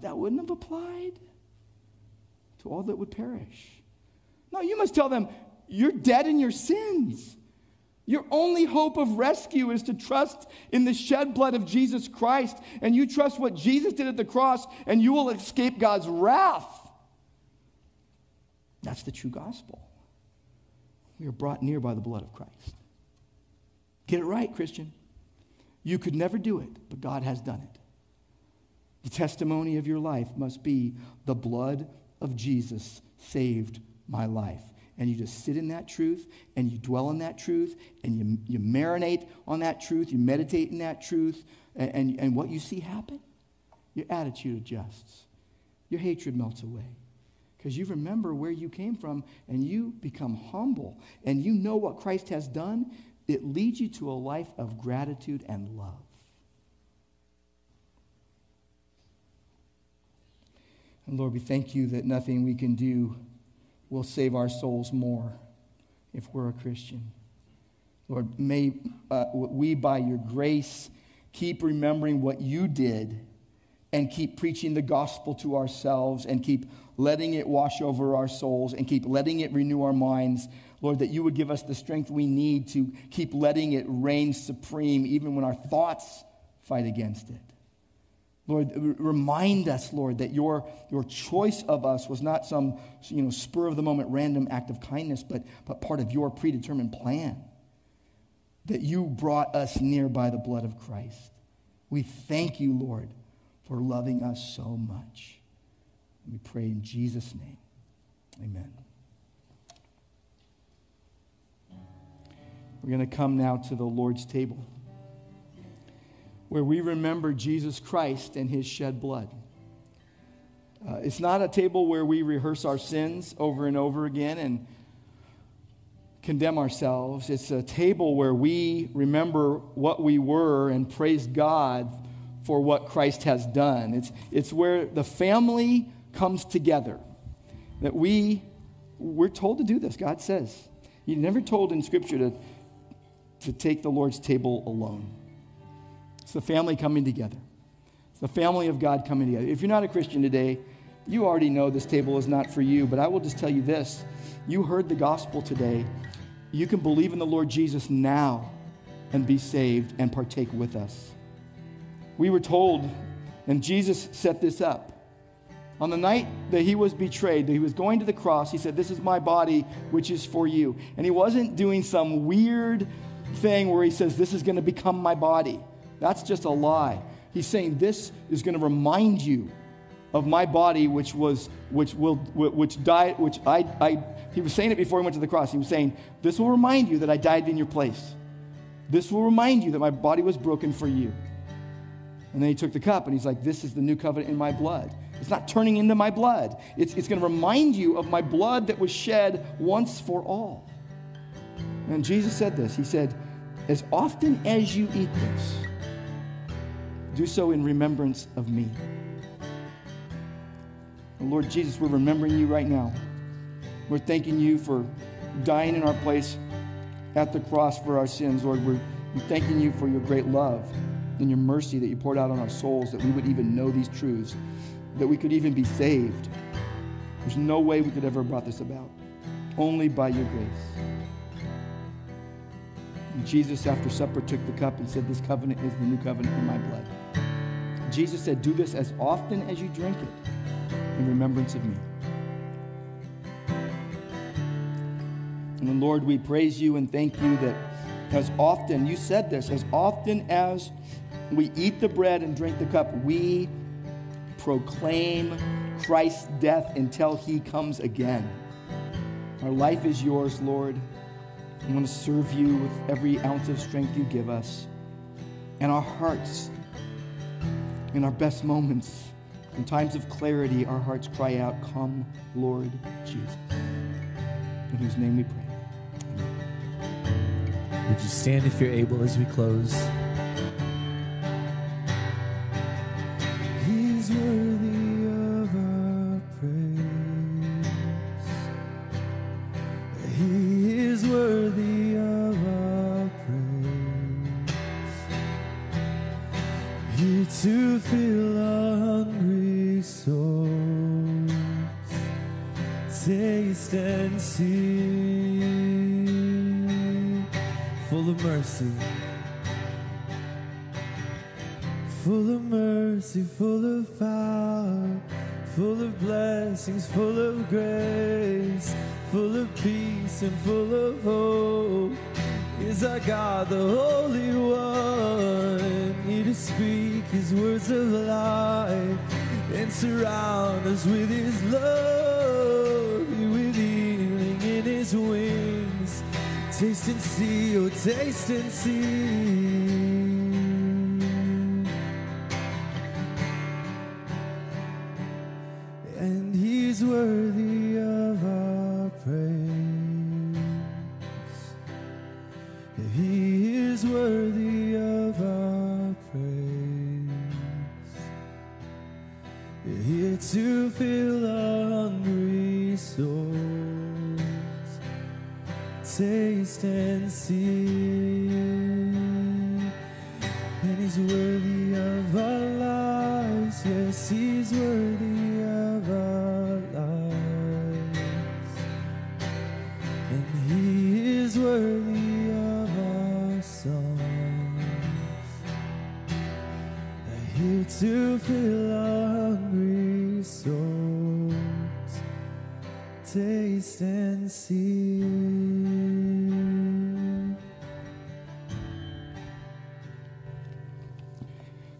That wouldn't have applied to all that would perish. No, you must tell them, you're dead in your sins. Your only hope of rescue is to trust in the shed blood of Jesus Christ, and you trust what Jesus did at the cross, and you will escape God's wrath. That's the true gospel. We are brought near by the blood of Christ. Get it right, Christian. You could never do it, but God has done it. The testimony of your life must be the blood of Jesus saved my life. And you just sit in that truth and you dwell in that truth and you, you marinate on that truth, you meditate in that truth, and, and, and what you see happen, your attitude adjusts, your hatred melts away. Because you remember where you came from and you become humble and you know what Christ has done, it leads you to a life of gratitude and love. And Lord, we thank you that nothing we can do will save our souls more if we're a Christian. Lord, may uh, we, by your grace, keep remembering what you did and keep preaching the gospel to ourselves and keep letting it wash over our souls and keep letting it renew our minds. Lord, that you would give us the strength we need to keep letting it reign supreme even when our thoughts fight against it. Lord, remind us, Lord, that your, your choice of us was not some you know, spur of the moment random act of kindness, but, but part of your predetermined plan. That you brought us near by the blood of Christ. We thank you, Lord, for loving us so much. We pray in Jesus' name. Amen. We're going to come now to the Lord's table where we remember Jesus Christ and his shed blood. Uh, it's not a table where we rehearse our sins over and over again and condemn ourselves. It's a table where we remember what we were and praise God for what Christ has done. It's, it's where the family comes together. That we, we're told to do this, God says. You're never told in Scripture to, to take the Lord's table alone. It's the family coming together. It's the family of God coming together. If you're not a Christian today, you already know this table is not for you, but I will just tell you this. You heard the gospel today. You can believe in the Lord Jesus now and be saved and partake with us. We were told, and Jesus set this up. On the night that he was betrayed, that he was going to the cross, he said, This is my body, which is for you. And he wasn't doing some weird thing where he says, This is going to become my body. That's just a lie. He's saying this is going to remind you of my body, which was, which will, which died, which I, I, he was saying it before he went to the cross. He was saying, this will remind you that I died in your place. This will remind you that my body was broken for you. And then he took the cup and he's like, this is the new covenant in my blood. It's not turning into my blood. It's, it's going to remind you of my blood that was shed once for all. And Jesus said this. He said, as often as you eat this, do so in remembrance of me. Lord Jesus, we're remembering you right now. We're thanking you for dying in our place at the cross for our sins. Lord, we're, thanking you for your great love and your mercy that you poured out on our souls, that we would even know these truths, that we could even be saved. There's no way we could ever have brought this about, only by your grace. And Jesus, after supper, took the cup and said, This covenant is the new covenant in my blood. Jesus said, Do this as often as you drink it in remembrance of me. And Lord, we praise you and thank you that as often, you said this, as often as we eat the bread and drink the cup, we proclaim Christ's death until he comes again. Our life is yours, Lord. I want to serve you with every ounce of strength you give us. And our hearts, in our best moments, in times of clarity, our hearts cry out, Come, Lord Jesus. In whose name we pray. Would you stand if you're able as we close? Here to fill hungry souls. Taste and see.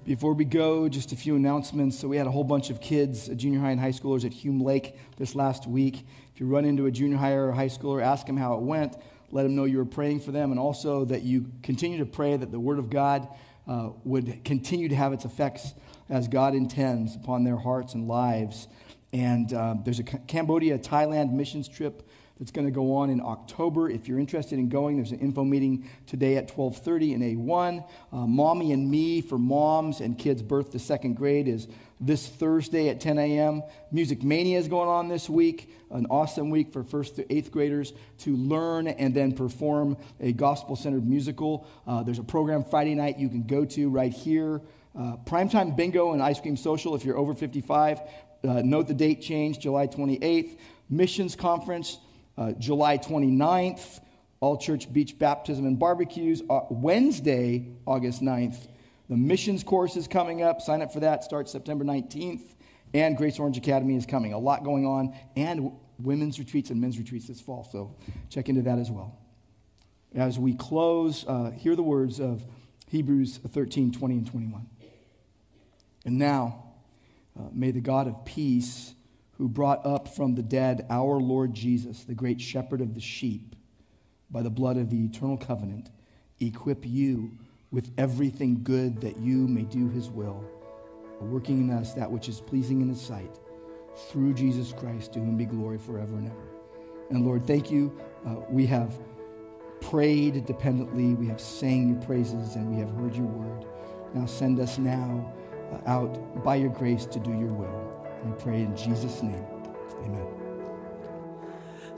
Before we go, just a few announcements. So, we had a whole bunch of kids, uh, junior high and high schoolers at Hume Lake this last week. If you run into a junior high or high schooler, ask them how it went. Let them know you were praying for them, and also that you continue to pray that the Word of God uh, would continue to have its effects as God intends upon their hearts and lives. And uh, there's a Cambodia, Thailand missions trip that's going to go on in October. If you're interested in going, there's an info meeting today at 12:30 in A1. Uh, Mommy and Me for moms and kids birth to second grade is this Thursday at 10 a.m. Music Mania is going on this week, an awesome week for first to eighth graders to learn and then perform a gospel-centered musical. Uh, there's a program Friday night you can go to right here. Uh, primetime bingo and ice cream social if you're over 55. Uh, note the date change, July 28th. Missions conference, uh, July 29th. All church beach baptism and barbecues, uh, Wednesday, August 9th. The missions course is coming up. Sign up for that. Starts September 19th. And Grace Orange Academy is coming. A lot going on. And women's retreats and men's retreats this fall. So check into that as well. As we close, uh, hear the words of Hebrews 13, 20, and 21. And now, uh, may the God of peace, who brought up from the dead our Lord Jesus, the great shepherd of the sheep, by the blood of the eternal covenant, equip you with everything good that you may do his will, working in us that which is pleasing in his sight, through Jesus Christ, to whom be glory forever and ever. And Lord, thank you. Uh, we have prayed dependently, we have sang your praises, and we have heard your word. Now send us now uh, out by your grace to do your will. We pray in Jesus' name. Amen.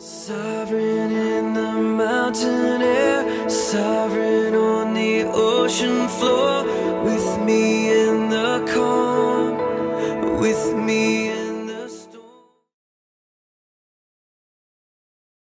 Sovereign in the mountain air, sovereign on the ocean floor, with me in the calm, with me